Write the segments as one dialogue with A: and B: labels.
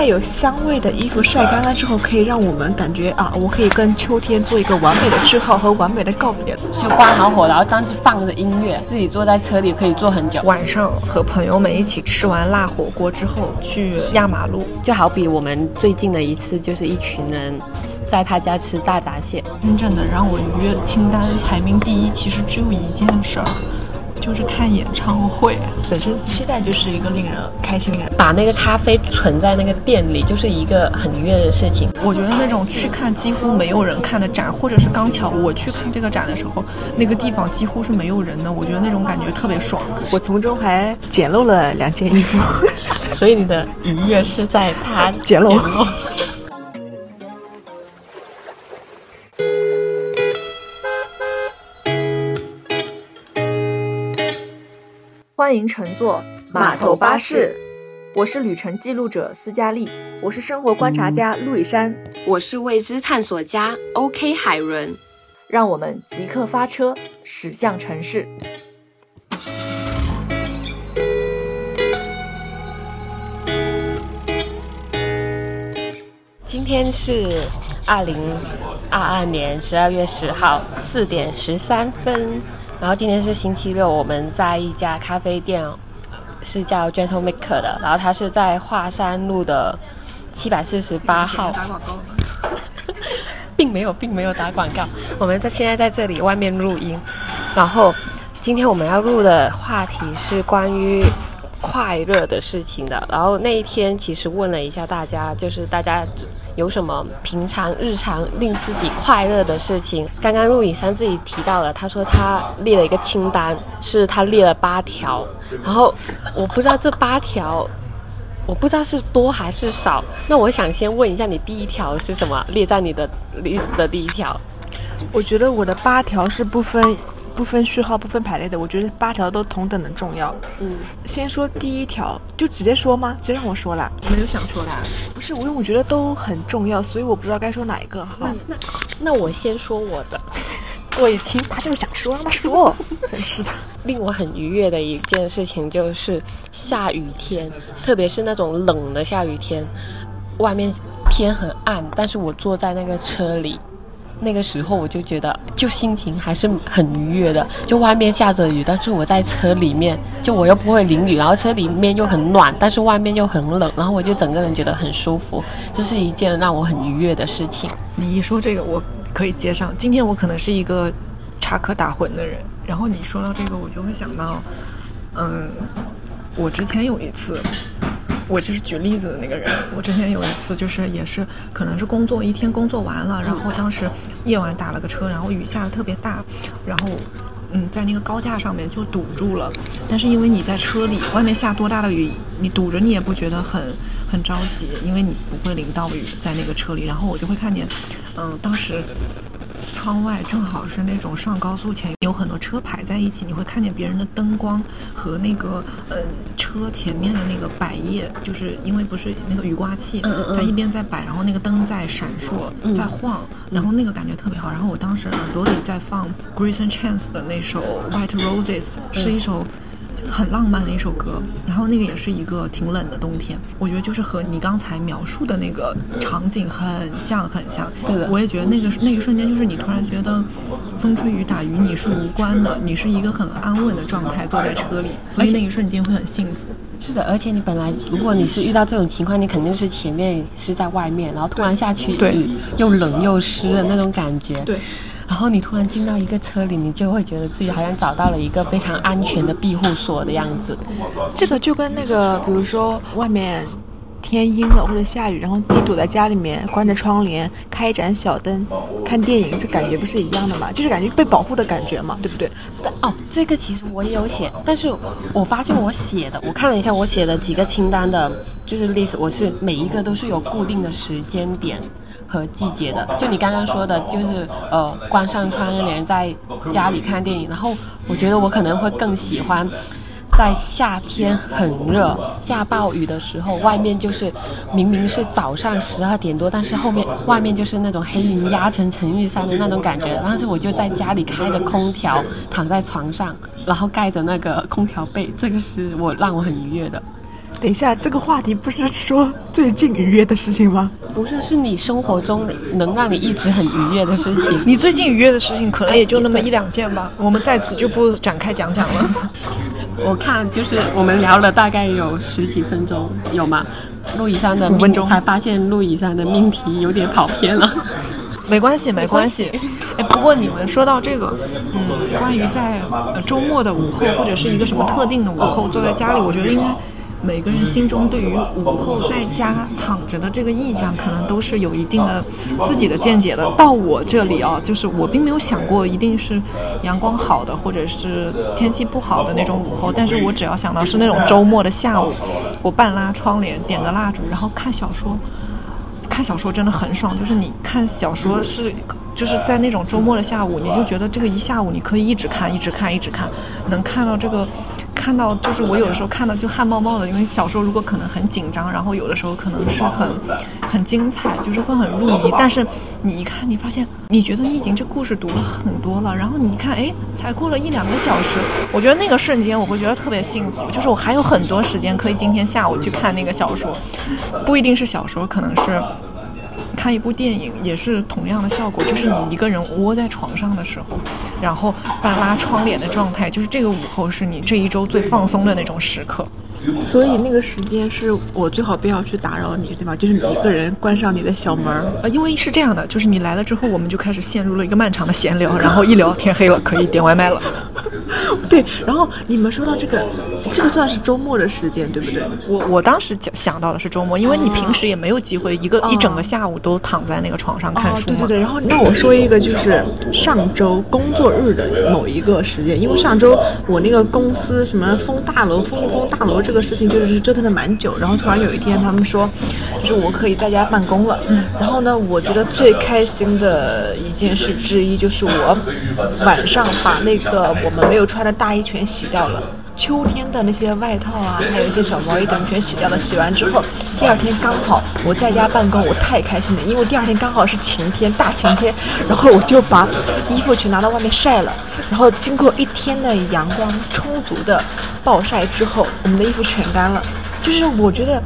A: 带有香味的衣服晒干了之后，可以让我们感觉啊，我可以跟秋天做一个完美的句号和完美的告别。
B: 就关好火，然后当时放着音乐，自己坐在车里可以坐很久。
C: 晚上和朋友们一起吃完辣火锅之后，去压马路，
B: 就好比我们最近的一次，就是一群人在他家吃大闸蟹。
C: 真正的让我愉悦的清单排名第一，其实只有一件事儿。就是看演唱会，
A: 本身期待就是一个令人开心的。
B: 把那个咖啡存在那个店里，就是一个很愉悦的事情。
C: 我觉得那种去看几乎没有人看的展，或者是刚巧我去看这个展的时候，那个地方几乎是没有人的，我觉得那种感觉特别爽。
A: 我从中还捡漏了两件衣服，
B: 所以你的愉悦是在它
A: 捡漏。
C: 欢迎乘坐
A: 码头巴士，
C: 我是旅程记录者斯嘉丽，
A: 我是生活观察家陆以山，
B: 我是未知探索家 OK 海伦，
C: 让我们即刻发车驶向城市。
B: 今天是二零二二年十二月十号四点十三分。然后今天是星期六，我们在一家咖啡店，是叫 Gentle Maker 的。然后它是在华山路的七百四十八号。
C: 打广告
B: 并没有，并没有打广告。我们在现在在这里外面录音。然后今天我们要录的话题是关于。快乐的事情的，然后那一天其实问了一下大家，就是大家有什么平常日常令自己快乐的事情。刚刚陆以山自己提到了，他说他列了一个清单，是他列了八条，然后我不知道这八条，我不知道是多还是少。那我想先问一下，你第一条是什么？列在你的 list 的第一条？
A: 我觉得我的八条是不分。不分序号、不分排列的，我觉得八条都同等的重要。
B: 嗯，
A: 先说第一条，就直接说吗？就让我说了，
C: 没有想说的。
A: 不是，因为我觉得都很重要，所以我不知道该说哪一个。好，
B: 那那我先说我的。
A: 我已经，他就是想说，让他说。真是的，
B: 令我很愉悦的一件事情就是下雨天，特别是那种冷的下雨天，外面天很暗，但是我坐在那个车里。那个时候我就觉得，就心情还是很愉悦的。就外面下着雨，但是我在车里面，就我又不会淋雨，然后车里面又很暖，但是外面又很冷，然后我就整个人觉得很舒服。这是一件让我很愉悦的事情。
C: 你一说这个，我可以接上。今天我可能是一个插科打诨的人，然后你说到这个，我就会想到，嗯，我之前有一次。我就是举例子的那个人。我之前有一次，就是也是可能是工作一天工作完了，然后当时夜晚打了个车，然后雨下的特别大，然后嗯在那个高架上面就堵住了。但是因为你在车里，外面下多大的雨，你堵着你也不觉得很很着急，因为你不会淋到雨在那个车里。然后我就会看见，嗯，当时。窗外正好是那种上高速前有很多车排在一起，你会看见别人的灯光和那个嗯车前面的那个百叶，就是因为不是那个雨刮器，它一边在摆，然后那个灯在闪烁，在晃，然后那个感觉特别好。然后我当时耳朵里在放 Grayson Chance 的那首 White Roses，是一首。很浪漫的一首歌，然后那个也是一个挺冷的冬天，我觉得就是和你刚才描述的那个场景很像很像。
B: 对的，
C: 我也觉得那个那一瞬间就是你突然觉得风吹雨打与你是无关的，你是一个很安稳的状态坐在车里，所以那一瞬间会很幸福。
B: 是的，而且你本来如果你是遇到这种情况，你肯定是前面是在外面，然后突然下去雨又冷又湿的那种感觉。
C: 对。
B: 然后你突然进到一个车里，你就会觉得自己好像找到了一个非常安全的庇护所的样子。
A: 这个就跟那个，比如说外面天阴了或者下雨，然后自己躲在家里面，关着窗帘，开一盏小灯，看电影，这感觉不是一样的嘛？就是感觉被保护的感觉嘛，对不对？
B: 但哦，这个其实我也有写，但是我发现我写的，我看了一下我写的几个清单的，就是 list，我是每一个都是有固定的时间点。和季节的，就你刚刚说的，就是呃，关上窗帘在家里看电影。然后我觉得我可能会更喜欢在夏天很热下暴雨的时候，外面就是明明是早上十二点多，但是后面外面就是那种黑云压成成玉山的那种感觉。但是我就在家里开着空调，躺在床上，然后盖着那个空调被，这个是我让我很愉悦的。
A: 等一下，这个话题不是说最近愉悦的事情吗？
B: 不是，是你生活中能让你一直很愉悦的事情。
C: 你最近愉悦的事情可能也就那么一两件吧，我们在此就不展开讲讲了。
B: 我看就是我们聊了大概有十几分钟，有吗？陆以山的
C: 五分钟
B: 才发现陆以山的命题有点跑偏了。
C: 没关系，没关系。哎，不过你们说到这个，嗯，关于在呃周末的午后或者是一个什么特定的午后坐在家里，我觉得应该每个人心中对于午后在家躺着的这个意象，可能都是有一定的自己的见解的。到我这里啊，就是我并没有想过一定是阳光好的或者是天气不好的那种午后，但是我只要想到是那种周末的下午，我半拉窗帘，点个蜡烛，然后看小说。看小说真的很爽，就是你看小说是，就是在那种周末的下午，你就觉得这个一下午你可以一直看，一直看，一直看，能看到这个，看到就是我有的时候看到就汗冒冒的，因为小时候如果可能很紧张，然后有的时候可能是很很精彩，就是会很入迷。但是你一看，你发现你觉得你已经这故事读了很多了，然后你看，哎，才过了一两个小时，我觉得那个瞬间我会觉得特别幸福，就是我还有很多时间可以今天下午去看那个小说，不一定是小说，可能是。看一部电影也是同样的效果，就是你一个人窝在床上的时候，然后半拉窗帘的状态，就是这个午后是你这一周最放松的那种时刻。
A: 所以那个时间是我最好不要去打扰你，对吧？就是你一个人关上你的小门儿。
C: 呃，因为是这样的，就是你来了之后，我们就开始陷入了一个漫长的闲聊，然后一聊天黑了，可以点外卖了。
A: 对，然后你们说到这个，这个算是周末的时间，对不对？
C: 我我当时想想到的是周末，因为你平时也没有机会一个一整个下午都躺在那个床上看书
A: 嘛。对对对。然后那我说一个，就是上周工作日的某一个时间，因为上周我那个公司什么封大楼，封封大楼这个事情就是折腾了蛮久，然后突然有一天他们说，就是我可以在家办公了。嗯。然后呢，我觉得最开心的一件事之一就是我晚上把那个我们没有穿的大衣全洗掉了，秋天的那些外套啊，还有一些小毛衣等全洗掉了。洗完之后，第二天刚好我在家办公，我太开心了，因为第二天刚好是晴天，大晴天。然后我就把衣服全拿到外面晒了，然后经过一天的阳光充足的暴晒之后，我们的衣服全干了。就是我觉得，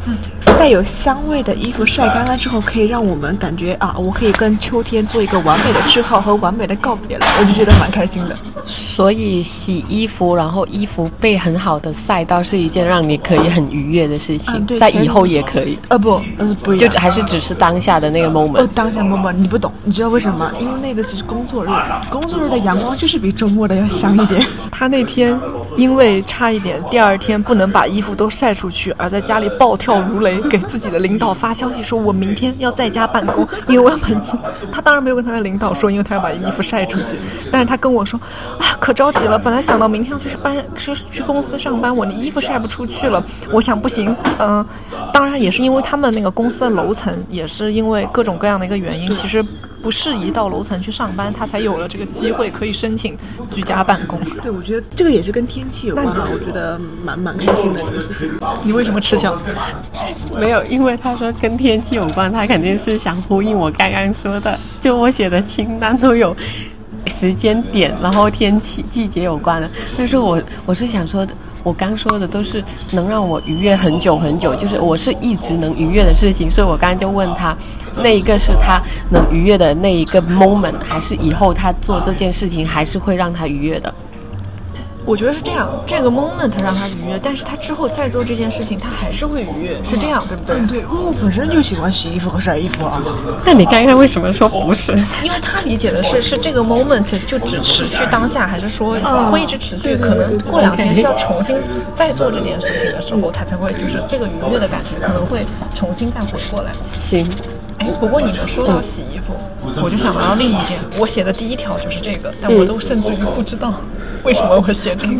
A: 带有香味的衣服晒干了之后，可以让我们感觉啊，我可以跟秋天做一个完美的句号和完美的告别了，我就觉得蛮开心的。
B: 所以洗衣服，然后衣服被很好的晒到，是一件让你可以很愉悦的事情，在以后也可以。
A: 呃不，那是不
B: 就还是只是当下的那个 moment。
A: 哦，当下 moment 你不懂，你知道为什么？因为那个是工作日，工作日的阳光就是比周末的要香一点。
C: 他那天因为差一点第二天不能把衣服都晒出去。而在家里暴跳如雷，给自己的领导发消息说：“我明天要在家办公，因为我要把衣服。”他当然没有跟他的领导说，因为他要把衣服晒出去。但是他跟我说：“啊，可着急了，本来想到明天要去办，去去公司上班，我的衣服晒不出去了。我想不行，嗯，当然也是因为他们那个公司的楼层，也是因为各种各样的一个原因，其实。”不适宜到楼层去上班，他才有了这个机会可以申请居家办公。
A: 对，我觉得这个也是跟天气有关的，我觉得蛮蛮开心的这个事情。
C: 你为什么吃笑？
B: 没有，因为他说跟天气有关，他肯定是想呼应我刚刚说的，就我写的清单都有时间点，然后天气季节有关的。但是我我是想说的。我刚说的都是能让我愉悦很久很久，就是我是一直能愉悦的事情，所以我刚刚就问他，那一个是他能愉悦的那一个 moment，还是以后他做这件事情还是会让他愉悦的？
C: 我觉得是这样，这个 moment 让他愉悦，但是他之后再做这件事情，他还是会愉悦，是这样，对不对？
A: 对，我本身就喜欢洗衣服和晒衣服啊。
B: 那你刚刚为什么说不是？
C: 因为他理解的是，是这个 moment 就只持续当下，还是说会一直持续？可能过两天需要重新再做这件事情的时候，他才会就是这个愉悦的感觉可能会重新再回过来。
B: 行。
C: 哎，不过你们说到洗衣服，我就想到另一件，我写的第一条就是这个，但我都甚至于不知道为什么我写这个。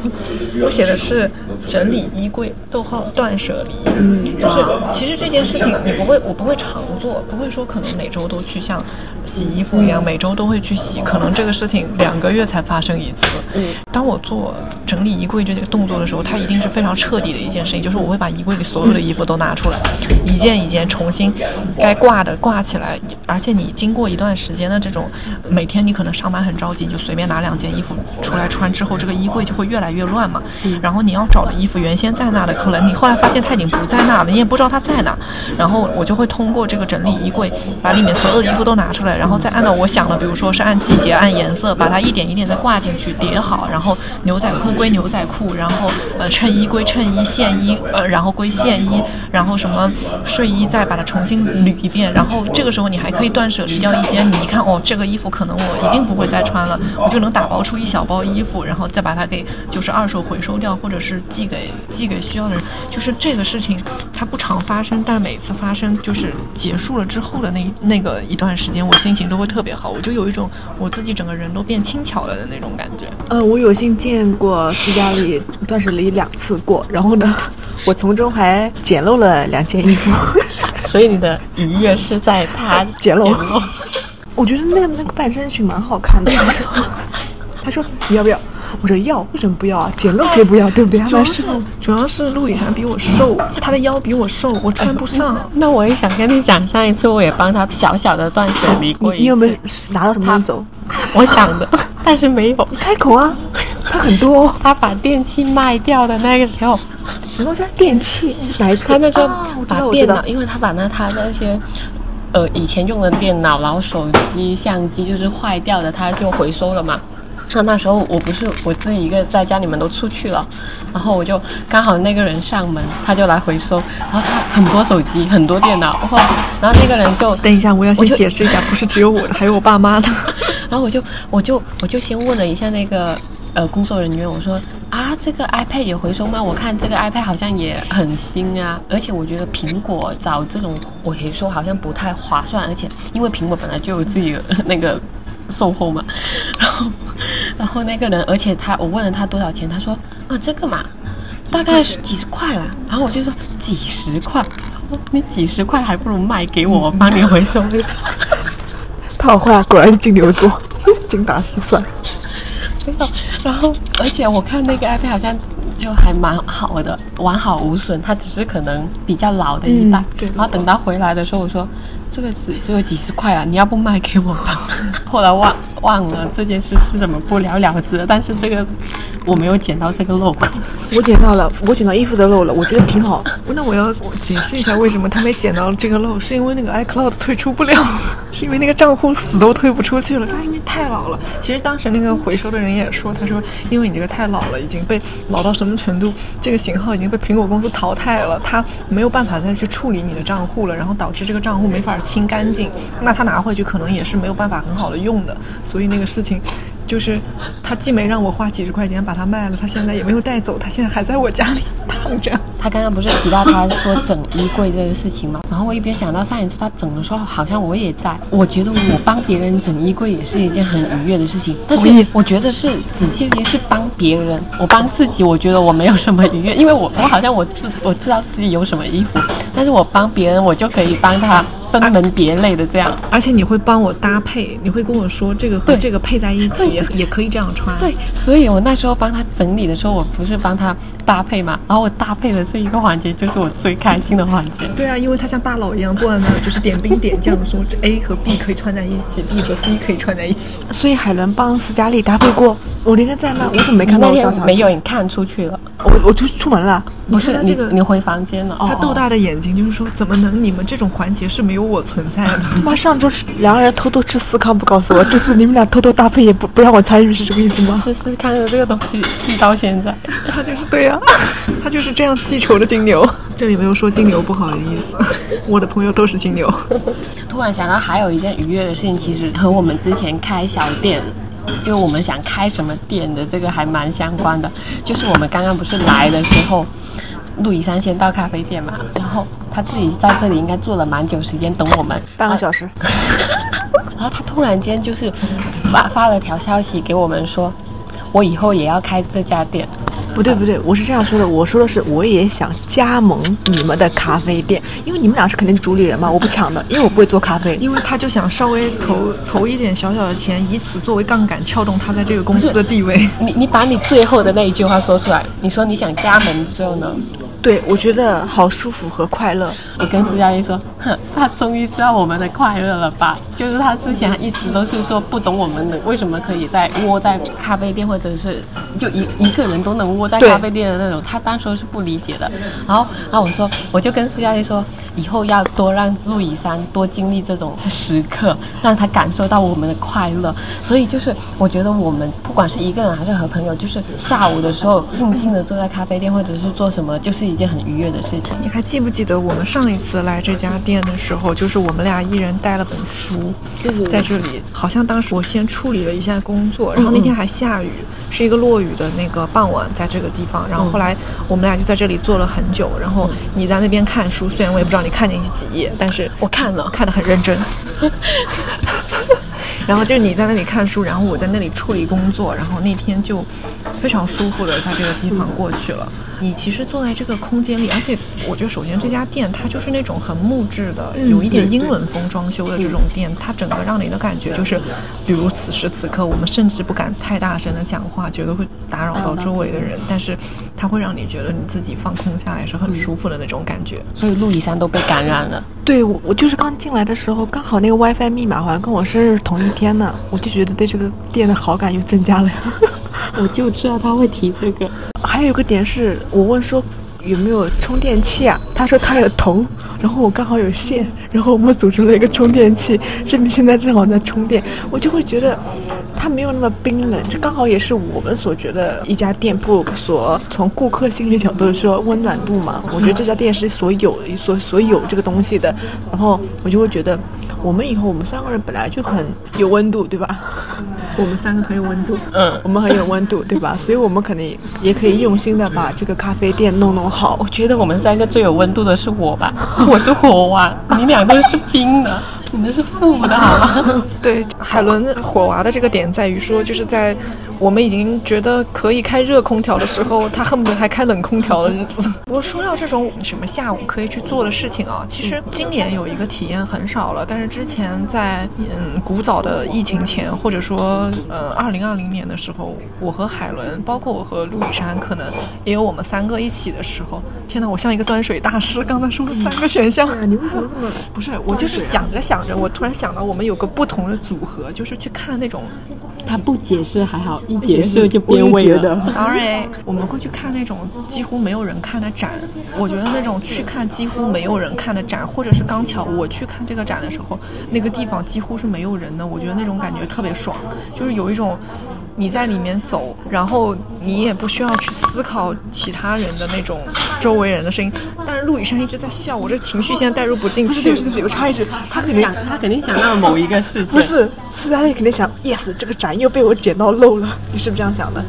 C: 我写的是整理衣柜，逗号断舍离。嗯，就是其实这件事情你不会，我不会常做，不会说可能每周都去像洗衣服一样，每周都会去洗，可能这个事情两个月才发生一次。嗯，当我做整理衣柜这个动作的时候，它一定是非常彻底的一件事情，就是我会把衣柜里所有的衣服都拿出来，一件一件重新该挂的。挂起来，而且你经过一段时间的这种，每天你可能上班很着急，你就随便拿两件衣服出来穿之后，后，这个衣柜就会越来越乱嘛。然后你要找的衣服原先在那的，可能你后来发现它已经不在那了，你也不知道它在哪。然后我就会通过这个整理衣柜，把里面所有的衣服都拿出来，然后再按照我想的，比如说是按季节、按颜色，把它一点一点的挂进去，叠好。然后牛仔裤归牛仔裤，然后呃衬衣归衬衣，线衣呃然后归线衣，然后什么睡衣再把它重新捋一遍。然后这个时候你还可以断舍离掉一些，你一看哦这个衣服可能我一定不会再穿了，我就能打包出一小包衣服，然后再把它给就是二手回收掉，或者是寄给寄给需要的人。就是这个事情它不常发生，但每次发生就是结束了之后的那那个一段时间，我心情都会特别好，我就有一种我自己整个人都变轻巧了的那种感觉。
A: 呃，我有幸见过斯嘉丽断舍离两次过，然后呢，我从中还捡漏了两件衣服，
B: 所以你的愉悦是在他
A: 捡漏。我觉得那个那个半身裙蛮好看的。他说，他说你要不要？我说要，为什么不要啊？捡漏谁不要，对不对？
C: 主要是主要是陆羽山比我瘦，他的腰比我瘦，我穿不上。
B: 那我也想跟你讲，上一次我也帮他小小的断舍离过一次。
A: 你有没有拿到什么东西走？
B: 我想的，但是没有。
A: 你开口啊！他很多。
B: 他把电器卖掉的那个时候，
A: 什么东西？电器？哪一次？
B: 他那时候
A: 把
B: 电脑，因为他把那他那些。呃，以前用的电脑，然后手机、相机就是坏掉的，他就回收了嘛。那那时候我不是我自己一个在家，你们都出去了，然后我就刚好那个人上门，他就来回收，然后他很多手机、很多电脑，然后那个人就
C: 等一下，我要先解释一下，不是只有我的，还有我爸妈的。
B: 然后我就我就我就先问了一下那个。呃，工作人员，我说啊，这个 iPad 也回收吗？我看这个 iPad 好像也很新啊，而且我觉得苹果找这种回收好像不太划算，而且因为苹果本来就有自己的 那个售后嘛。然后，然后那个人，而且他，我问了他多少钱，他说啊，这个嘛，大概是几十块啦。然后我就说几十块，你几十块还不如卖给我，帮你回收。
A: 他好坏，果然是金牛座，精打细算。
B: 然后，而且我看那个 iPad 好像就还蛮好的，完好无损。它只是可能比较老的一代。
A: 对。
B: 然后等到回来的时候，我说这个是只有几十块啊，你要不卖给我吧？后来忘忘了这件事是怎么不了了之，但是这个我没有捡到这个漏。
A: 我捡到了，我捡到衣服的漏了，我觉得挺好。
C: 那我要解释一下为什么他没捡到这个漏，是因为那个 iCloud 退出不了，是因为那个账户死都退不出去了。他因为太老了。其实当时那个回收的人也说，他说因为你这个太老了，已经被老到什么程度，这个型号已经被苹果公司淘汰了，他没有办法再去处理你的账户了，然后导致这个账户没法清干净。那他拿回去可能也是没有办法很好的用的，所以那个事情。就是他既没让我花几十块钱把它卖了，他现在也没有带走，他现在还在我家里躺着。
B: 他刚刚不是提到他说整衣柜这个事情吗？然后我一边想到上一次他整的时候，好像我也在。我觉得我帮别人整衣柜也是一件很愉悦的事情，但是我觉得是只限于是帮别人，我帮自己，我觉得我没有什么愉悦，因为我我好像我自我知道自己有什么衣服，但是我帮别人，我就可以帮他。分门别类的这样，
C: 而且你会帮我搭配，你会跟我说这个和这个配在一起也也可以这样穿。
B: 对，所以我那时候帮他整理的时候，我不是帮他搭配嘛，然后我搭配的这一个环节就是我最开心的环节。
C: 对啊，因为他像大佬一样坐在那，就是点兵点将的说，这 A 和 B 可以穿在一起，B 和 C 可以穿在一起。
A: 所以海伦帮斯嘉丽搭配过，我那天在那，我怎么没看到？
B: 没有，你看出去了。
A: 我我就出门了，
B: 不是你你回房间了。
C: 他豆大的眼睛就是说，怎么能你们这种环节是没有我存在的？
A: 妈，上周是两个人偷偷吃司康不告诉我，这次你们俩偷偷搭配也不不让我参与，是这个意思吗？
B: 思思康的这个东西记到现在，
C: 他就是对呀，他就是这样记仇的金牛。这里没有说金牛不好的意思，我的朋友都是金牛。
B: 突然想到还有一件愉悦的事情，其实和我们之前开小店。就我们想开什么店的这个还蛮相关的，就是我们刚刚不是来的时候，陆以山先到咖啡店嘛，然后他自己在这里应该坐了蛮久时间等我们，
A: 半个小时，
B: 然后他突然间就是发发了条消息给我们说，我以后也要开这家店。
A: 不对不对，我是这样说的，我说的是我也想加盟你们的咖啡店，因为你们俩是肯定主理人嘛，我不抢的，因为我不会做咖啡。
C: 因为他就想稍微投投一点小小的钱，以此作为杠杆，撬动他在这个公司的地位。
B: 你你把你最后的那一句话说出来，你说你想加盟之后呢？
A: 对，我觉得好舒服和快乐。
B: 我跟施佳丽说，哼，他终于知道我们的快乐了吧？就是他之前一直都是说不懂我们的为什么可以在窝在咖啡店，或者是就一一个人都能窝在咖啡店的那种，他当时是不理解的。然后，然后我说，我就跟施佳丽说，以后要多让陆以山多经历这种时刻，让他感受到我们的快乐。所以就是，我觉得我们不管是一个人还是和朋友，就是下午的时候静静的坐在咖啡店，或者是做什么，就是一件很愉悦的事情。
C: 你还记不记得我们上一次来这家店的时候，就是我们俩一人带了本书在这里。好像当时我先处理了一下工作，然后那天还下雨，是一个落雨的那个傍晚，在这个地方。然后后来我们俩就在这里坐了很久，然后你在那边看书，虽然我也不知道你看进去几页，但是
B: 我看了，
C: 看得很认真。然后就是你在那里看书，然后我在那里处理工作，然后那天就非常舒服的在这个地方过去了。你其实坐在这个空间里，而且我觉得首先这家店它就是那种很木质的，有一点英伦风装修的这种店，它整个让你的感觉就是，比如此时此刻我们甚至不敢太大声的讲话，觉得会打扰到周围的人，但是它会让你觉得你自己放空下来是很舒服的那种感觉。
B: 所以陆以山都被感染了。
A: 对我，我就是刚进来的时候，刚好那个 WiFi 密码好像跟我生日同一天呢，我就觉得对这个店的好感又增加了。
B: 我就知道他会提这个。
A: 还有一个点是我问说有没有充电器啊，他说他有铜，然后我刚好有线，然后我们组织了一个充电器，这边现在正好在充电，我就会觉得他没有那么冰冷，这刚好也是我们所觉得一家店铺所从顾客心理角度说温暖度嘛，我觉得这家店是所有所所有这个东西的，然后我就会觉得我们以后我们三个人本来就很有温度，对吧？我们三个很有温度，
B: 嗯
A: 我们很有温度，对吧？所以我们肯定也可以用心的把这个咖啡店弄弄好
B: 我。觉得我们三个最有温度的是我吧，我是火娃，你俩都是冰的，你们是父母的好吗？
C: 对，海伦火娃的这个点在于说，就是在我们已经觉得可以开热空调的时候，他恨不得还开冷空调的日子。不过说到这种什么下午可以去做的事情啊，其实今年有一个体验很少了，但是之前在嗯古早的疫情前，或者说呃二零二零年的时候，我和海伦，包括我和陆雨山，可能也有我们三个一起的时候。天哪，我像一个端水大师，刚才说了三个选项。
A: 你为什么这么
C: 不是，我就是想着想着，我突然想到我们有个不同的组合，就是去看那种
B: 他不解释还好，一解释就变味了。
C: ，sorry，我们会去看那种几乎没有人看的展。我觉得那种去看几乎没有人看的展，或者是刚巧我去看这个展的时候，那个地方几乎是没有人的，我觉得那种感觉特别爽，就是有一种。你在里面走，然后你也不需要去思考其他人的那种周围人的声音，但是陆羽山一直在笑，我这情绪现在带入不进去。
A: 我插一直，他肯定
B: 想他肯定想到某一个事件，
A: 不是，斯嘉丽肯定想，yes，这个展又被我捡到漏了，你是不是这样想的？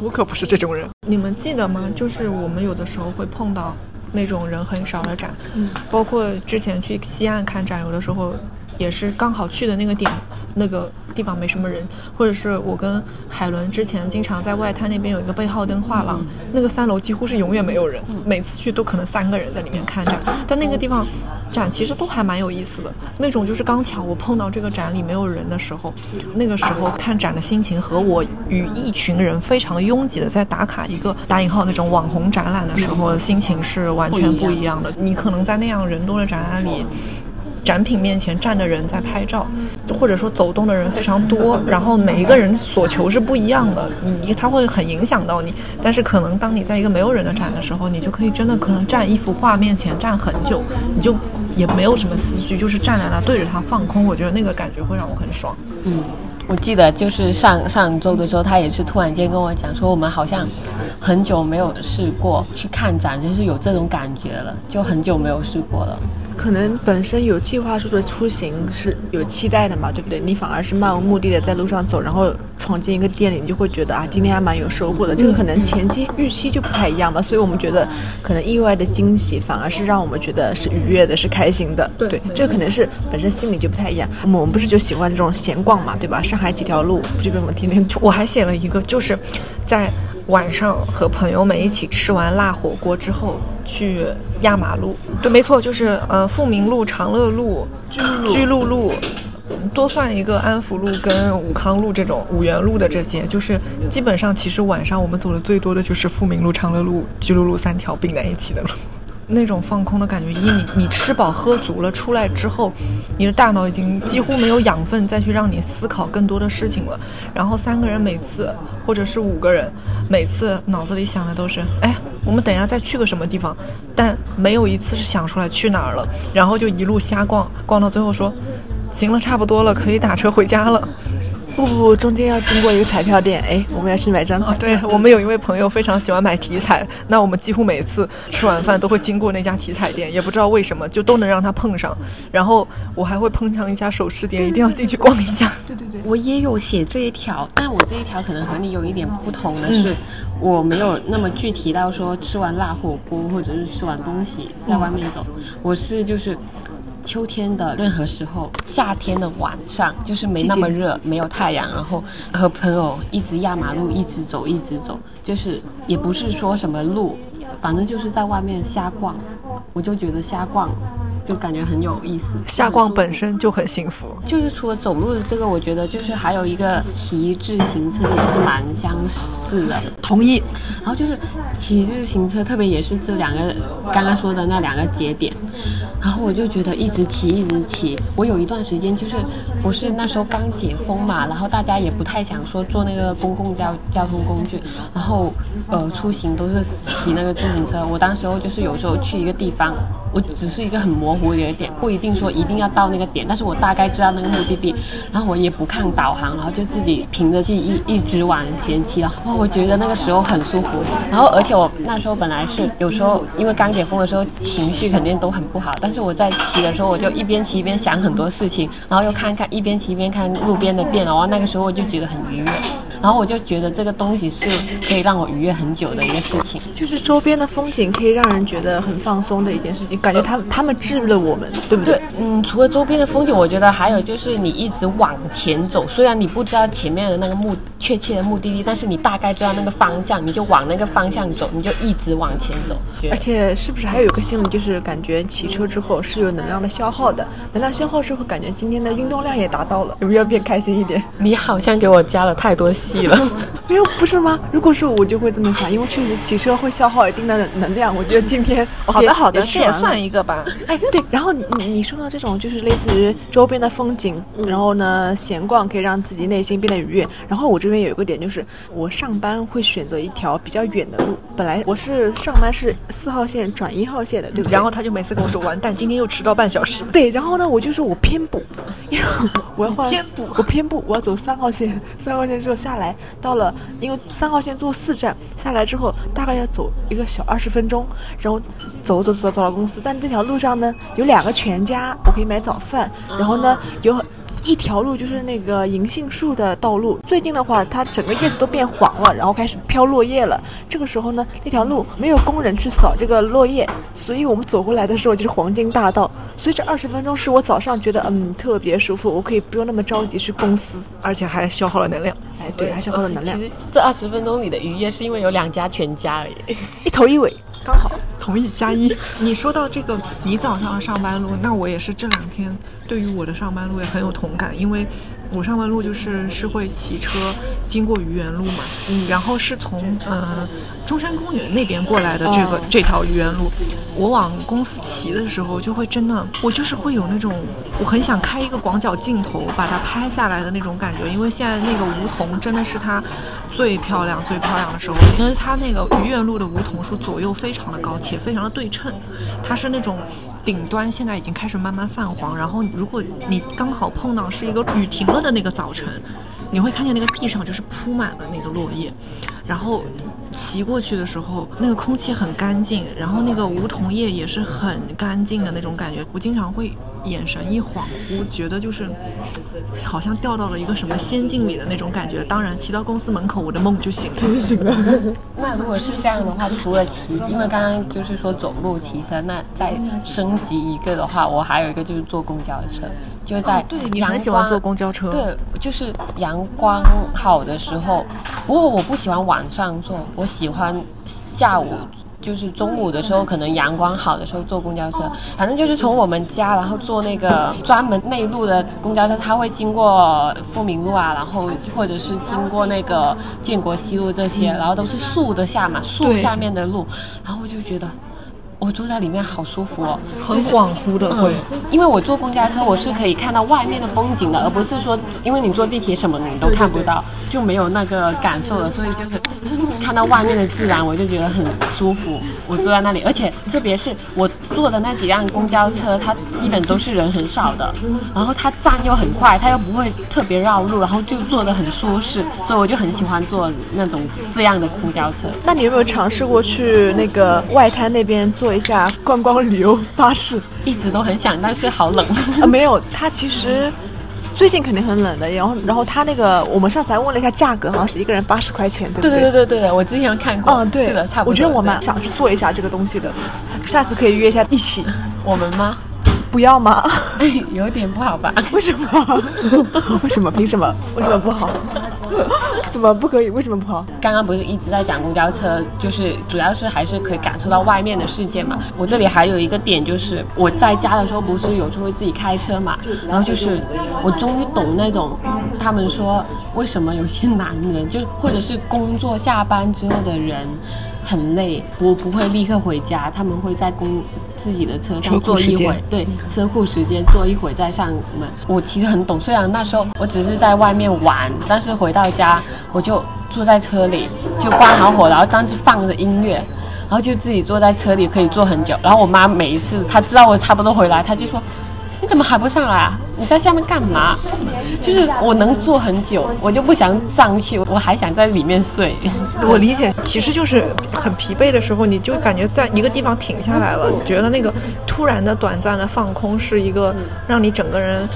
C: 我可不是这种人。你们记得吗？就是我们有的时候会碰到那种人很少的展，嗯，包括之前去西岸看展，有的时候也是刚好去的那个点，那个地方没什么人，或者是我跟海伦之前经常在外滩那边有一个贝浩登画廊，那个三楼几乎是永远没有人，每次去都可能三个人在里面看展，但那个地方。展其实都还蛮有意思的，那种就是刚巧我碰到这个展里没有人的时候，那个时候看展的心情和我与一群人非常拥挤的在打卡一个打引号那种网红展览的时候心情是完全不一样的。你可能在那样人多的展览里。展品面前站的人在拍照，或者说走动的人非常多，然后每一个人所求是不一样的，你他会很影响到你。但是可能当你在一个没有人的展的时候，你就可以真的可能站一幅画面前站很久，你就也没有什么思绪，就是站在那对着它放空。我觉得那个感觉会让我很爽。
B: 嗯，我记得就是上上周的时候，他也是突然间跟我讲说，我们好像很久没有试过去看展，就是有这种感觉了，就很久没有试过了。
A: 可能本身有计划书的出行是有期待的嘛，对不对？你反而是漫无目的的在路上走，然后闯进一个店里，你就会觉得啊，今天还蛮有收获的。这个可能前期预期就不太一样嘛，所以我们觉得可能意外的惊喜反而是让我们觉得是愉悦的，是开心的。
C: 对
A: 这个可能是本身心里就不太一样。我们我们不是就喜欢这种闲逛嘛，对吧？上海几条路不就被我们天天
C: 我还写了一个，就是在晚上和朋友们一起吃完辣火锅之后去压马路。对，没错，就是呃富民路、长乐路、居路路。多算一个安福路跟武康路这种五元路的这些，就是基本上其实晚上我们走的最多的就是富民路、长乐路、居路路三条并在一起的路。那种放空的感觉。一，你你吃饱喝足了，出来之后，你的大脑已经几乎没有养分再去让你思考更多的事情了。然后三个人每次，或者是五个人，每次脑子里想的都是，哎，我们等一下再去个什么地方，但没有一次是想出来去哪儿了。然后就一路瞎逛，逛到最后说，行了，差不多了，可以打车回家了。
A: 不不不，中间要经过一个彩票店，哎，我们要去买张。
C: 哦，对我们有一位朋友非常喜欢买体彩，那我们几乎每次吃完饭都会经过那家体彩店，也不知道为什么就都能让他碰上。然后我还会碰上一家首饰店，一定要进去逛一下。
A: 对对对，
B: 我也有写这一条，但我这一条可能和你有一点不同的是，我没有那么具体到说吃完辣火锅或者是吃完东西在外面走，我是就是。秋天的任何时候，夏天的晚上就是没那么热，没有太阳，然后和朋友一直压马路，一直走，一直走，就是也不是说什么路，反正就是在外面瞎逛，我就觉得瞎逛。就感觉很有意思，
C: 瞎逛本身就很幸福。
B: 就是除了走路的这个，我觉得就是还有一个骑自行车也是蛮相似的。
A: 同意。
B: 然后就是骑自行车，特别也是这两个刚刚说的那两个节点，然后我就觉得一直骑一直骑。我有一段时间就是不是那时候刚解封嘛，然后大家也不太想说坐那个公共交交通工具，然后呃出行都是骑那个自行车。我当时候就是有时候去一个地方。我只是一个很模糊的一个点，不一定说一定要到那个点，但是我大概知道那个目的地，然后我也不看导航，然后就自己凭着记忆一直往前骑了。哇，我觉得那个时候很舒服。然后而且我那时候本来是有时候因为刚解封的时候情绪肯定都很不好，但是我在骑的时候我就一边骑一边想很多事情，然后又看看一边骑一边看路边的店，然后那个时候我就觉得很愉悦。然后我就觉得这个东西是可以让我愉悦很久的一个事情，
A: 就是周边的风景可以让人觉得很放松的一件事情。感觉他他们治愈了我们，对不对？
B: 嗯，除了周边的风景，我觉得还有就是你一直往前走，虽然你不知道前面的那个目确切的目的地，但是你大概知道那个方向，你就往那个方向走，你就一直往前走。
A: 而且是不是还有一个心理，就是感觉骑车之后是有能量的消耗的，能量消耗之后，感觉今天的运动量也达到了，有没有变开心一点？
B: 你好像给我加了太多戏了，
A: 没有，不是吗？如果是我就会这么想，因为确实骑车会消耗一定的能量。我觉得今天
C: 好的好的，
A: 这
C: 也算。一个吧，
A: 哎，对，然后你你说到这种就是类似于周边的风景，然后呢闲逛可以让自己内心变得愉悦。然后我这边有一个点就是，我上班会选择一条比较远的路。本来我是上班是四号线转一号线的，对不对？
C: 然后他就每次跟我说完蛋，今天又迟到半小时。
A: 对，然后呢，我就说我偏补，我要换
C: 偏补，
A: 我偏补，我要走三号线。三号线之后下来到了，因为三号线坐四站下来之后大概要走一个小二十分钟，然后走走走走到公司。但这条路上呢，有两个全家，我可以买早饭。然后呢，有一条路就是那个银杏树的道路。最近的话，它整个叶子都变黄了，然后开始飘落叶了。这个时候呢，那条路没有工人去扫这个落叶，所以我们走过来的时候就是黄金大道。所以这二十分钟是我早上觉得嗯特别舒服，我可以不用那么着急去公司，
C: 而且还消耗了能量。
A: 哎，对，还消耗了能量。
B: 其实这二十分钟里的愉悦是因为有两家全家而已，
A: 一头一尾。刚好
C: 同意加一。你说到这个，你早上的上班路，那我也是这两天对于我的上班路也很有同感，因为我上班路就是是会骑车经过愚园路嘛，嗯，然后是从呃中山公园那边过来的这个这条愚园路，我往公司骑的时候就会真的，我就是会有那种我很想开一个广角镜头把它拍下来的那种感觉，因为现在那个梧桐真的是它。最漂亮、最漂亮的时候，因为它那个愚园路的梧桐树左右非常的高，且非常的对称。它是那种顶端现在已经开始慢慢泛黄，然后如果你刚好碰到是一个雨停了的那个早晨，你会看见那个地上就是铺满了那个落叶，然后。骑过去的时候，那个空气很干净，然后那个梧桐叶也是很干净的那种感觉。我经常会眼神一恍惚，觉得就是好像掉到了一个什么仙境里的那种感觉。当然，骑到公司门口，我的梦就醒了。
B: 醒了那如果是这样的话，除了骑，因为刚刚就是说走路骑车，那再升级一个的话，我还有一个就是坐公交车，就在
C: 对你很喜欢坐公交车，
B: 对，就是阳光好的时候。不过我不喜欢晚上坐，我喜欢下午，就是中午的时候，可能阳光好的时候坐公交车。反正就是从我们家，然后坐那个专门内陆的公交车，它会经过富民路啊，然后或者是经过那个建国西路这些，然后都是树的下嘛，树下面的路，然后我就觉得。我坐在里面好舒服哦，
C: 很恍惚的会。
B: 因为我坐公交车，我是可以看到外面的风景的，而不是说因为你坐地铁什么你都看不到，就没有那个感受了。所以就是看到外面的自然，我就觉得很舒服。我坐在那里，而且特别是我坐的那几辆公交车，它基本都是人很少的，然后它站又很快，它又不会特别绕路，然后就坐得很舒适，所以我就很喜欢坐那种这样的公交车。
A: 那你有没有尝试过去那个外滩那边坐一下观光旅游巴士？
B: 一直都很想，但是好冷。
A: 啊，没有，它其实最近肯定很冷的。然后，然后它那个我们上次还问了一下价格，好像是一个人八十块钱，对不
B: 对
A: 对？
B: 对对对对，我之前看过。
A: 嗯，对，
B: 是的，差不多。
A: 我觉得我蛮想去做一下这个东西的，下次可以约一下一起。
B: 我们吗？
A: 不要吗？
B: 有点不好吧？
A: 为什么？为什么？凭什么？为什么不好？怎么不可以？为什么不好？
B: 刚刚不是一直在讲公交车，就是主要是还是可以感受到外面的世界嘛。我这里还有一个点，就是我在家的时候不是有时候会自己开车嘛，然后就是我终于懂那种他们说为什么有些男人就或者是工作下班之后的人。很累，我不会立刻回家，他们会在公自己的车上坐一会，对，车库时间坐一会再上门。我其实很懂，虽然那时候我只是在外面玩，但是回到家我就坐在车里，就关好火，然后当时放着音乐，然后就自己坐在车里可以坐很久。然后我妈每一次她知道我差不多回来，她就说。你怎么还不上来啊？你在下面干嘛？就是我能坐很久，我就不想上去，我还想在里面睡。
C: 我理解，其实就是很疲惫的时候，你就感觉在一个地方停下来了，你觉得那个突然的短暂的放空是一个让你整个人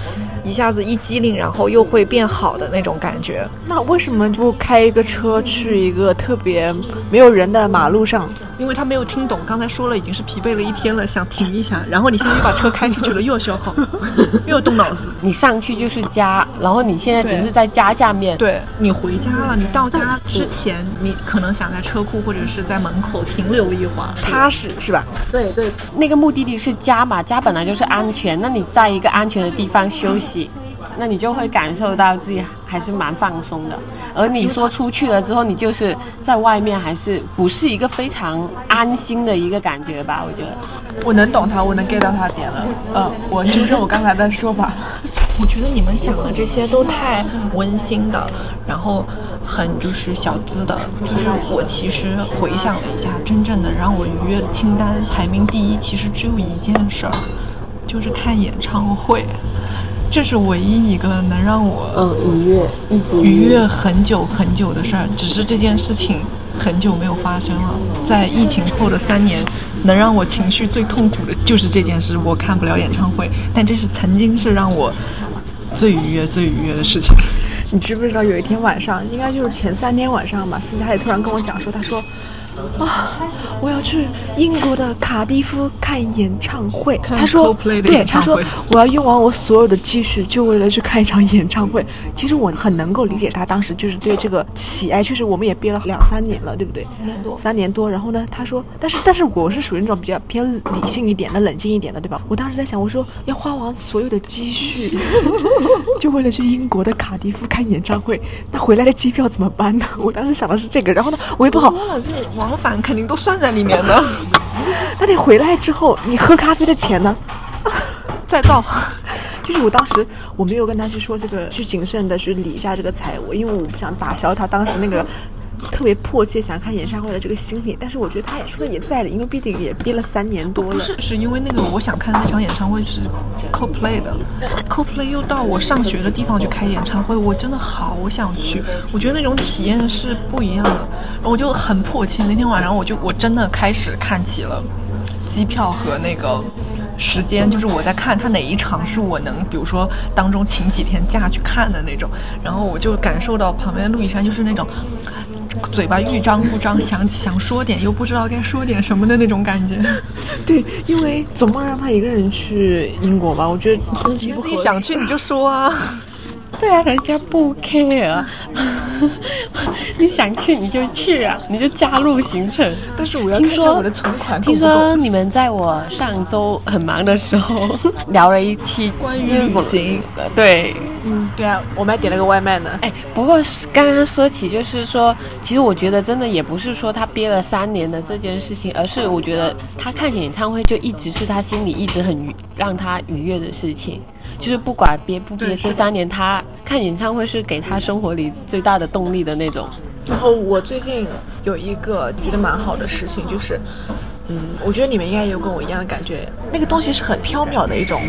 C: 一下子一激灵，然后又会变好的那种感觉。
A: 那为什么不开一个车去一个特别没有人的马路上？
C: 因为他没有听懂，刚才说了已经是疲惫了一天了，想停一下，然后你现在又把车开出去了，又要消耗，又要动脑子。
B: 你上去就是家，然后你现在只是在家下面。
C: 对你回家了，你到家之前，你可能想在车库或者是在门口停留一会儿，
A: 踏实是吧？
B: 对对，那个目的地是家嘛，家本来就是安全，那你在一个安全的地方休息。那你就会感受到自己还是蛮放松的，而你说出去了之后，你就是在外面还是不是一个非常安心的一个感觉吧？我觉得，
A: 我能懂他，我能 get 到他点了。嗯，我纠正我刚才的说法。
C: 我觉得你们讲的这些都太温馨的，然后很就是小资的。就是我其实回想了一下，真正的让我愉悦的清单排名第一，其实只有一件事儿，就是看演唱会。这是唯一一个能让我
B: 嗯愉悦一直
C: 愉悦很久很久的事儿，只是这件事情很久没有发生了。在疫情后的三年，能让我情绪最痛苦的就是这件事，我看不了演唱会。但这是曾经是让我最愉悦、最愉悦的事情。
A: 你知不知道有一天晚上，应该就是前三天晚上吧，私下里突然跟我讲说，他说。啊！我要去英国的卡迪夫看演唱会。他说：“对，他说我要用完我所有的积蓄，就为了去看一场演唱会。”其实我很能够理解他当时就是对这个喜爱，确实我们也憋了两三年了，对不对？
C: 三年多。
A: 三年多。然后呢，他说：“但是，但是我是属于那种比较偏理性一点的、冷静一点的，对吧？”我当时在想，我说要花完所有的积蓄，就为了去英国的卡迪夫看演唱会，那回来的机票怎么办呢？我当时想的是这个。然后呢，我也不好。
C: 往返肯定都算在里面的，
A: 那你回来之后，你喝咖啡的钱呢？
C: 再造，
A: 就是我当时我没有跟他去说这个，去谨慎的去理一下这个财务，因为我不想打消他当时那个特别迫切想看演唱会的这个心理。但是我觉得他也说的也在理，因为毕竟也憋了三年多了。不
C: 是，是因为那个我想看的那场演唱会是 CoPlay 的，CoPlay 又到我上学的地方去开演唱会，我真的好想去。我觉得那种体验是不一样的，我就很迫切。那天晚上我就我真的开始看起了机票和那个。时间就是我在看他哪一场是我能，比如说当中请几天假去看的那种，然后我就感受到旁边的陆以山就是那种嘴巴欲张不张，想想说点又不知道该说点什么的那种感觉。
A: 对，因为总不能让他一个人去英国吧？我觉得
C: 你自己想去你就说啊。
B: 对啊，人家不 care，你想去你就去啊，你就加入行程。
A: 但是我要
B: 听说
A: 看一下我的存款
B: 听说你们在我上周很忙的时候 聊了一期
C: 关于旅行，
B: 呃对，
A: 嗯，对啊，我们还点了个外卖呢。
B: 哎，不过是刚刚说起，就是说，其实我觉得真的也不是说他憋了三年的这件事情，而是我觉得他看演唱会就一直是他心里一直很愉让他愉悦的事情，就是不管憋不憋，
A: 对是的
B: 这三年他看演唱会是给他生活里最大的动力的那种。
A: 然后我最近有一个觉得蛮好的事情，就是，嗯，我觉得你们应该也有跟我一样的感觉，那个东西是很缥缈的一种。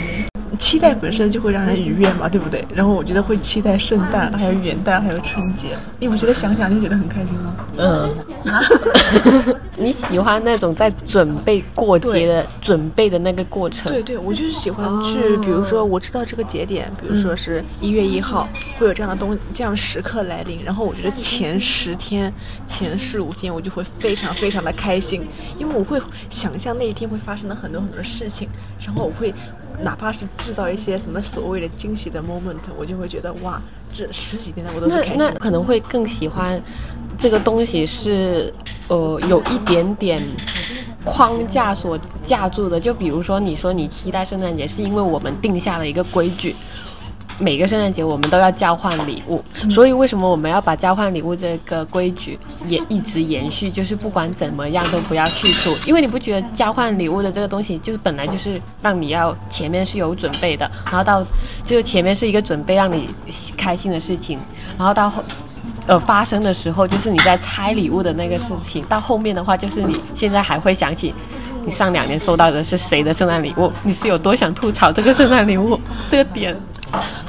A: 期待本身就会让人愉悦嘛，对不对？然后我觉得会期待圣诞，还有元旦，还有春节。你不觉得想想就觉得很开心吗？
B: 嗯，你喜欢那种在准备过节的准备的那个过程？
A: 对对，我就是喜欢去，比如说我知道这个节点，比如说是一月一号，会有这样的东这样的时刻来临，然后我觉得前十天、前十五天我就会非常非常的开心，因为我会想象那一天会发生的很多很多事情，然后我会哪怕是制造一些什么所谓的惊喜的 moment，我就会觉得哇，这十几天的我都开心的。
B: 那可能会更喜欢这个东西是呃有一点点框架所架住的。就比如说，你说你期待圣诞节，是因为我们定下了一个规矩。每个圣诞节我们都要交换礼物，所以为什么我们要把交换礼物这个规矩也一直延续？就是不管怎么样都不要去除，因为你不觉得交换礼物的这个东西，就是本来就是让你要前面是有准备的，然后到就是前面是一个准备让你开心的事情，然后到后呃发生的时候，就是你在拆礼物的那个事情，到后面的话就是你现在还会想起。你上两年收到的是谁的圣诞礼物？你是有多想吐槽这个圣诞礼物这个点？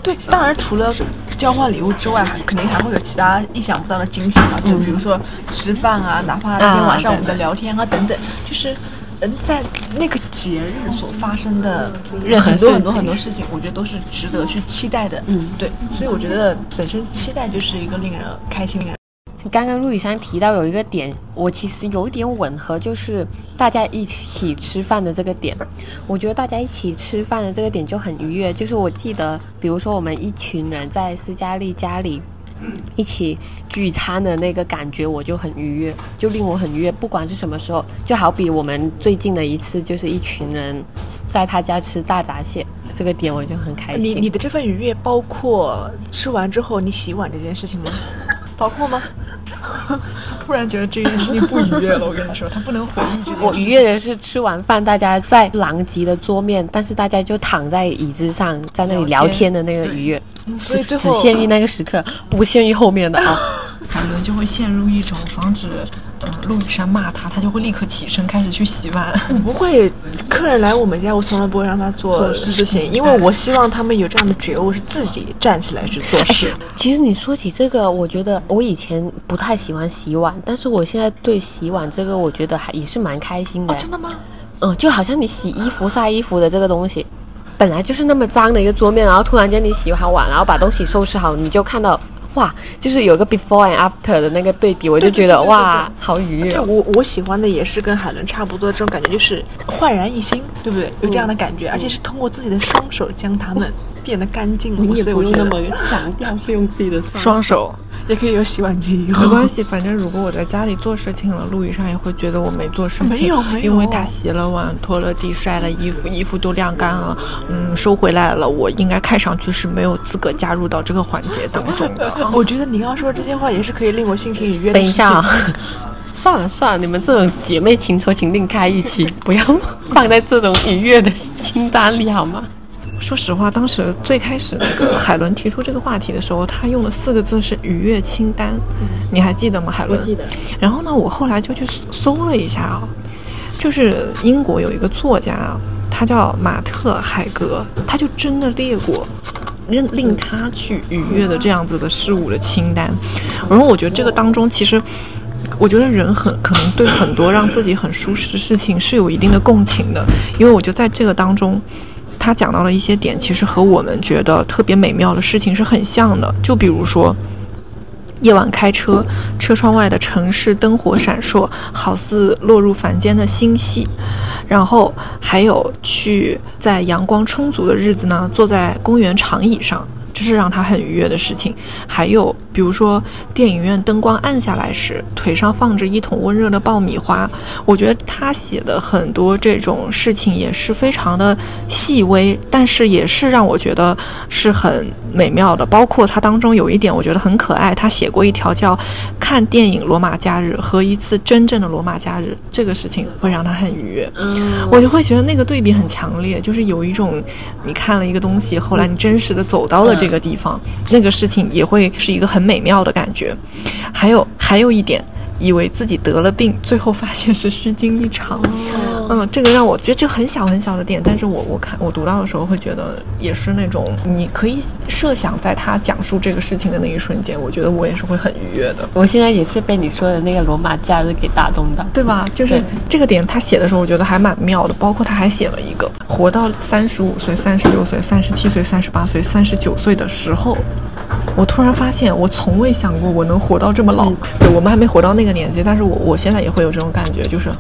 A: 对，当然除了交换礼物之外，还肯定还会有其他意想不到的惊喜嘛，就比如说吃饭啊，哪怕那天晚上我们的聊天啊等等，就是。嗯，在那个节日所发生的很多很多很多事情，我觉得都是值得去期待的。
B: 嗯
A: 对，所以我觉得本身期待就是一个令人开心、的人
B: 刚刚陆羽山提到有一个点，我其实有一点吻合，就是大家一起吃饭的这个点。我觉得大家一起吃饭的这个点就很愉悦。就是我记得，比如说我们一群人在斯嘉丽家里一起聚餐的那个感觉，我就很愉悦，就令我很愉悦。不管是什么时候，就好比我们最近的一次，就是一群人在他家吃大闸蟹，这个点我就很开心。
A: 你你的这份愉悦包括吃完之后你洗碗这件事情吗？包括吗？
C: 突然觉得这件事情不愉悦了。我跟你说，他不能回忆这件事。
B: 我愉悦的是吃完饭，大家在狼藉的桌面，但是大家就躺在椅子上，在那里聊天的那个愉悦，只
A: 所以
B: 只限于那个时刻，不限于后面的啊。
C: 海伦就会陷入一种防止呃陆羽山骂他，他就会立刻起身开始去洗碗。
A: 我 不会，客人来我们家，我从来不会让他做
C: 做事
A: 事情，因为我希望他们有这样的觉悟，是自己站起来去做事。
B: 其实你说起这个，我觉得我以前不太喜欢洗碗，但是我现在对洗碗这个，我觉得还也是蛮开心的。
A: 哦，真的吗？
B: 嗯，就好像你洗衣服、晒衣服的这个东西，本来就是那么脏的一个桌面，然后突然间你洗好碗，然后把东西收拾好，你就看到。哇，就是有个 before and after 的那个对比，我就觉得哇，好愉悦
A: 对。我我喜欢的也是跟海伦差不多这种感觉，就是焕然一新，对不对？有这样的感觉，而且是通过自己的双手将它们变得干净了。所以我觉得
B: 强调是用自己的
C: 双手
A: 也可以有洗碗机。
C: 没关系，反正如果我在家里做事情了，陆羽上也会觉得我没做事情，
A: 没有没有
C: 因为他洗了碗、拖了地、晒了衣服，衣服都晾干了，嗯，收回来了。我应该看上去是没有资格加入到这个环节当中的。
A: 我觉得你刚刚说这些话也是可以令我心情愉悦的。
B: 等一下啊、算了算了，你们这种姐妹情仇，请另开一期，不要 放在这种愉悦的清单里好吗？
C: 说实话，当时最开始那个海伦提出这个话题的时候，他用的四个字是“愉悦清单”，你还记得吗，海伦？
B: 记得。
C: 然后呢，我后来就去搜了一下啊，就是英国有一个作家啊，他叫马特·海格，他就真的列过。令令他去愉悦的这样子的事物的清单，然后我觉得这个当中其实，我觉得人很可能对很多让自己很舒适的事情是有一定的共情的，因为我就在这个当中，他讲到了一些点，其实和我们觉得特别美妙的事情是很像的，就比如说。夜晚开车，车窗外的城市灯火闪烁，好似落入凡间的星系。然后还有去在阳光充足的日子呢，坐在公园长椅上，这是让他很愉悦的事情。还有比如说电影院灯光暗下来时，腿上放着一桶温热的爆米花，我觉得他写的很多这种事情也是非常的细微，但是也是让我觉得是很美妙的。包括他当中有一点我觉得很可爱，他写过一条叫“看电影罗马假日和一次真正的罗马假日”，这个事情会让他很愉悦。
B: 嗯，
C: 我就会觉得那个对比很强烈，就是有一种你看了一个东西，后来你真实的走到了这个个地方，那个事情也会是一个很美妙的感觉。还有还有一点，以为自己得了病，最后发现是虚惊一场。嗯，这个让我其实就很小很小的点，但是我我看我读到的时候会觉得也是那种你可以设想在他讲述这个事情的那一瞬间，我觉得我也是会很愉悦的。
B: 我现在也是被你说的那个罗马假日给打动的。
C: 对吧？就是这个点，他写的时候，我觉得还蛮妙的。包括他还写了一个，活到三十五岁、三十六岁、三十七岁、三十八岁、三十九岁的时候，我突然发现，我从未想过我能活到这么老。对我们还没活到那个年纪，但是我我现在也会有这种感觉，就是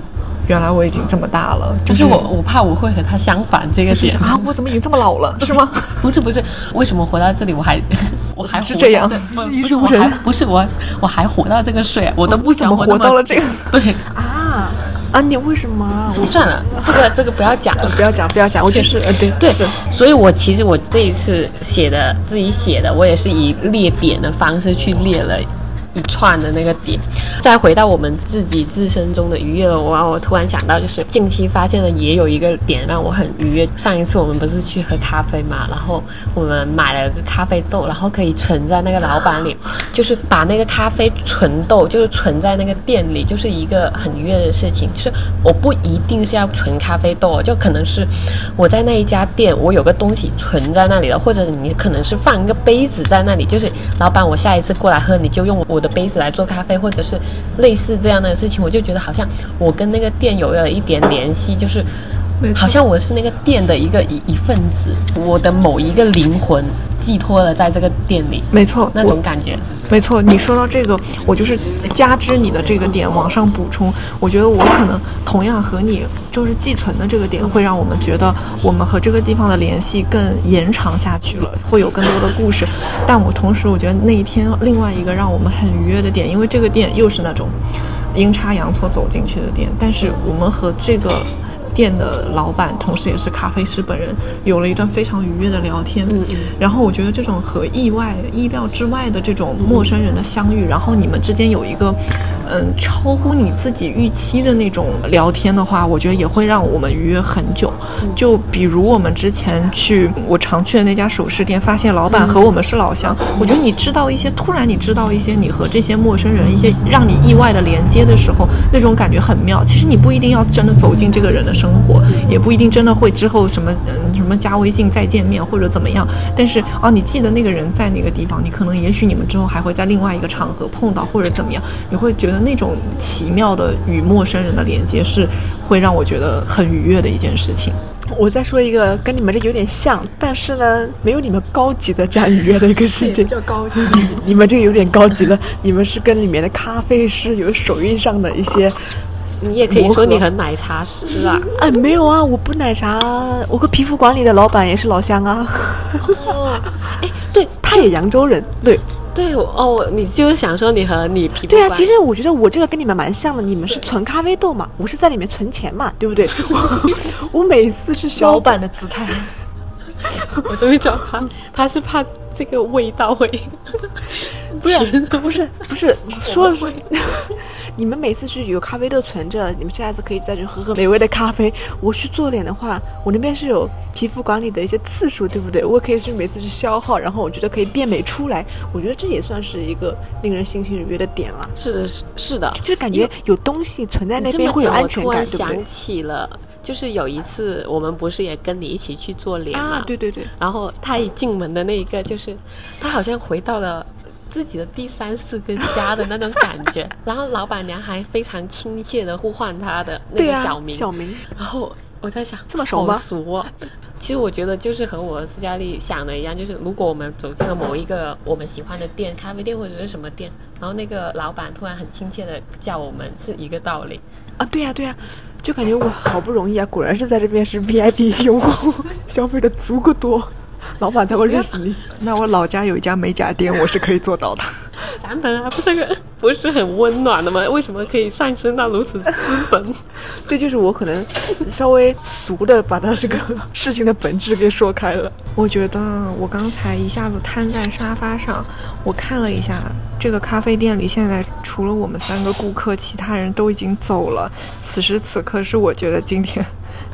C: 原来我已经这么大了。就
B: 就是是我我怕我会和他相反这个点
C: 就是啊，我怎么已经这么老了，是吗？
B: 不是不是，为什么活到这里我还 我还
C: 是这样
B: 不
A: 是
B: 不是不是我我还活到这个岁，我都不
C: 怎么
B: 想活
C: 到了这个？
B: 对，
A: 啊啊！你为什么啊？我
B: 算了，这个 这个不要讲了。
A: 不要讲，不要讲，我就是呃，对
B: 对
A: 是，
B: 所以我其实我这一次写的自己写的，我也是以列点的方式去列了。一串的那个点，再回到我们自己自身中的愉悦了。我我突然想到，就是近期发现了也有一个点让我很愉悦。上一次我们不是去喝咖啡嘛，然后我们买了个咖啡豆，然后可以存在那个老板里，就是把那个咖啡存豆，就是存在那个店里，就是一个很愉悦的事情。就是我不一定是要存咖啡豆，就可能是我在那一家店，我有个东西存在那里了，或者你可能是放一个杯子在那里，就是老板，我下一次过来喝，你就用我的杯子来做咖啡，或者是类似这样的事情，我就觉得好像我跟那个店有了一点联系，就是好像我是那个店的一个一一份子，我的某一个灵魂寄托了在这个店里，
C: 没错，
B: 那种感觉。
C: 没错，你说到这个，我就是加之你的这个点往上补充。我觉得我可能同样和你就是寄存的这个点，会让我们觉得我们和这个地方的联系更延长下去了，会有更多的故事。但我同时，我觉得那一天另外一个让我们很愉悦的点，因为这个店又是那种阴差阳错走进去的店，但是我们和这个。店的老板，同时也是咖啡师本人，有了一段非常愉悦的聊天。
B: 嗯
C: 然后我觉得这种和意外、意料之外的这种陌生人的相遇，然后你们之间有一个，嗯，超乎你自己预期的那种聊天的话，我觉得也会让我们愉悦很久。就比如我们之前去我常去的那家首饰店，发现老板和我们是老乡。我觉得你知道一些，突然你知道一些你和这些陌生人一些让你意外的连接的时候，那种感觉很妙。其实你不一定要真的走进这个人的生活，也不一定真的会之后什么嗯什么加微信再见面或者怎么样。但是啊，你记得那个人在哪个地方，你可能也许你们之后还会在另外一个场合碰到或者怎么样，你会觉得那种奇妙的与陌生人的连接是会让我觉得很愉悦的一件事情。
A: 我再说一个跟你们这有点像，但是呢，没有你们高级的这样愉悦的一个事情。
C: 叫高级。
A: 你们这个有点高级了，你们是跟里面的咖啡师有手艺上的一些。
B: 你也可以说你和奶茶师啊。
A: 哎，没有啊，我不奶茶，我和皮肤管理的老板也是老乡啊，
B: 哦，哎，对
A: 他也扬州人。对，
B: 对哦，你就是想说你和你皮肤
A: 对啊，其实我觉得我这个跟你们蛮像的，你们是存咖啡豆嘛，我是在里面存钱嘛，对不对？我每次是消
C: 老板的姿态，
B: 我终于找他，他是怕这个味道会，
A: 不是 不是不 是，说是你们每次去有咖啡豆存着，你们下次可以再去喝喝美味的咖啡。我去做脸的话，我那边是有皮肤管理的一些次数，对不对？我可以去每次去消耗，然后我觉得可以变美出来。我觉得这也算是一个令人心情愉悦的点了，
B: 是的，是是的，
A: 就是感觉有东西存在那边会有安全感，对不对
B: 想？起了，就是有一次我们不是也跟你一起去做脸嘛？
A: 啊，对对对，
B: 然后他一进门的那一个，就是他好像回到了自己的第三四个家的那种感觉。然后老板娘还非常亲切的呼唤他的那个小名，
A: 小名，
B: 然后我在想，
A: 这么熟吗
B: 好熟哦。其实我觉得就是和我斯嘉丽想的一样，就是如果我们走进了某一个我们喜欢的店，咖啡店或者是什么店，然后那个老板突然很亲切的叫我们，是一个道理。
A: 啊，对呀、对呀、就感觉我好不容易啊，果然是在这边是 VIP 用户，消费的足够多。老板才会认识你。
C: 那我老家有一家美甲店，我是可以做到的。
B: 咱们啊不这个不是很温暖的吗？为什么可以上升到如此资本？
A: 对，就是我可能稍微俗的把它这个事情的本质给说开了。
C: 我觉得我刚才一下子瘫在沙发上，我看了一下这个咖啡店里，现在除了我们三个顾客，其他人都已经走了。此时此刻是我觉得今天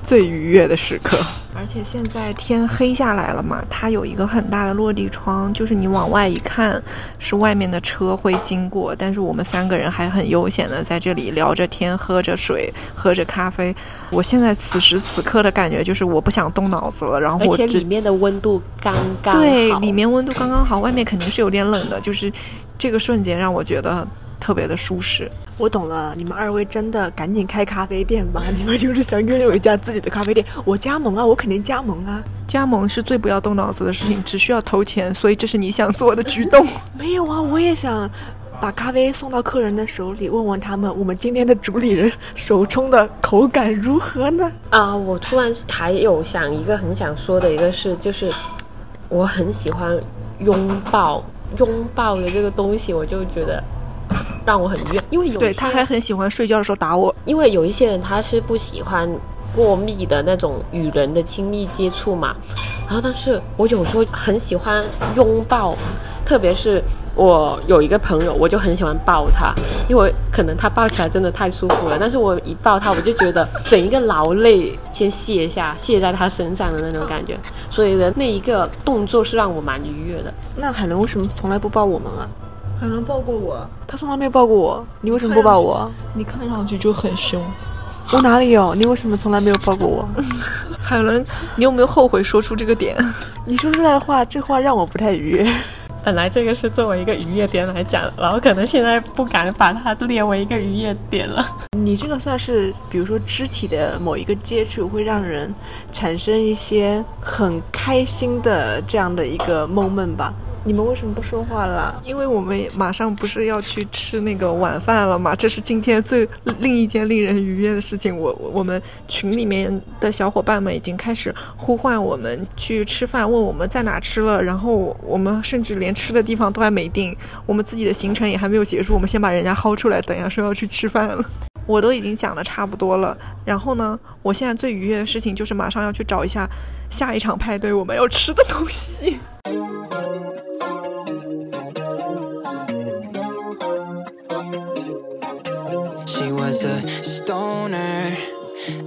C: 最愉悦的时刻。而且现在天黑下来了嘛，它有一个很大的落地窗，就是你往外一看，是外面的车会经过，但是我们三个人还很悠闲的在这里聊着天，喝着水，喝着咖啡。我现在此时此刻的感觉就是我不想动脑子了，然后我
B: 而且里面的温度刚刚
C: 对，里面温度刚刚好，外面肯定是有点冷的，就是这个瞬间让我觉得特别的舒适。
A: 我懂了，你们二位真的赶紧开咖啡店吧！你们就是想拥有一家自己的咖啡店。我加盟啊，我肯定加盟啊。
C: 加盟是最不要动脑子的事情，只需要投钱，所以这是你想做的举动。
A: 没有啊，我也想把咖啡送到客人的手里，问问他们我们今天的主理人手冲的口感如何呢？
B: 啊、我突然还有想一个很想说的一个事，就是我很喜欢拥抱拥抱的这个东西，我就觉得让我很愉悦，因为有
C: 对，他还很喜欢睡觉的时候打我。
B: 因为有一些人他是不喜欢过密的那种与人的亲密接触嘛，然后但是我有时候很喜欢拥抱，特别是我有一个朋友，我就很喜欢抱他，因为可能他抱起来真的太舒服了，但是我一抱他，我就觉得整一个劳累先卸下，卸在他身上的那种感觉，所以呢，那一个动作是让我蛮愉悦的。
A: 那海伦为什么从来不抱我们啊？
C: 海伦抱过我，
A: 他从来没有抱过我，你为什么不抱我？
C: 你看上去就很凶。
A: 我哪里有？你为什么从来没有抱过我？
C: 海伦，你有没有后悔说出这个点？
A: 你说出来的话，这话让我不太愉悦。
B: 本来这个是作为一个愉悦点来讲，然后可能现在不敢把它列为一个愉悦点了。
A: 你这个算是，比如说肢体的某一个接触，会让人产生一些很开心的这样的一个 moment 吧？你们为什么不说话啦？
C: 因为我们马上不是要去吃那个晚饭了嘛，这是今天最另一件令人愉悦的事情。我我我们群里面的小伙伴们已经开始呼唤我们去吃饭，问我们在哪吃了，然后我们甚至连吃的地方都还没定，我们自己的行程也还没有结束，我们先把人家薅出来，等一下说要去吃饭了。我都已经讲的差不多了，然后呢，我现在最愉悦的事情就是马上要去找一下下一场派对我们要吃的东西。
D: She was a stoner,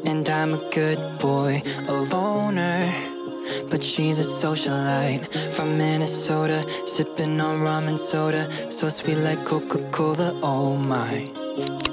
D: and I'm a good boy, a loner. But she's a socialite from Minnesota, sipping on rum and soda, so sweet like Coca Cola. Oh my.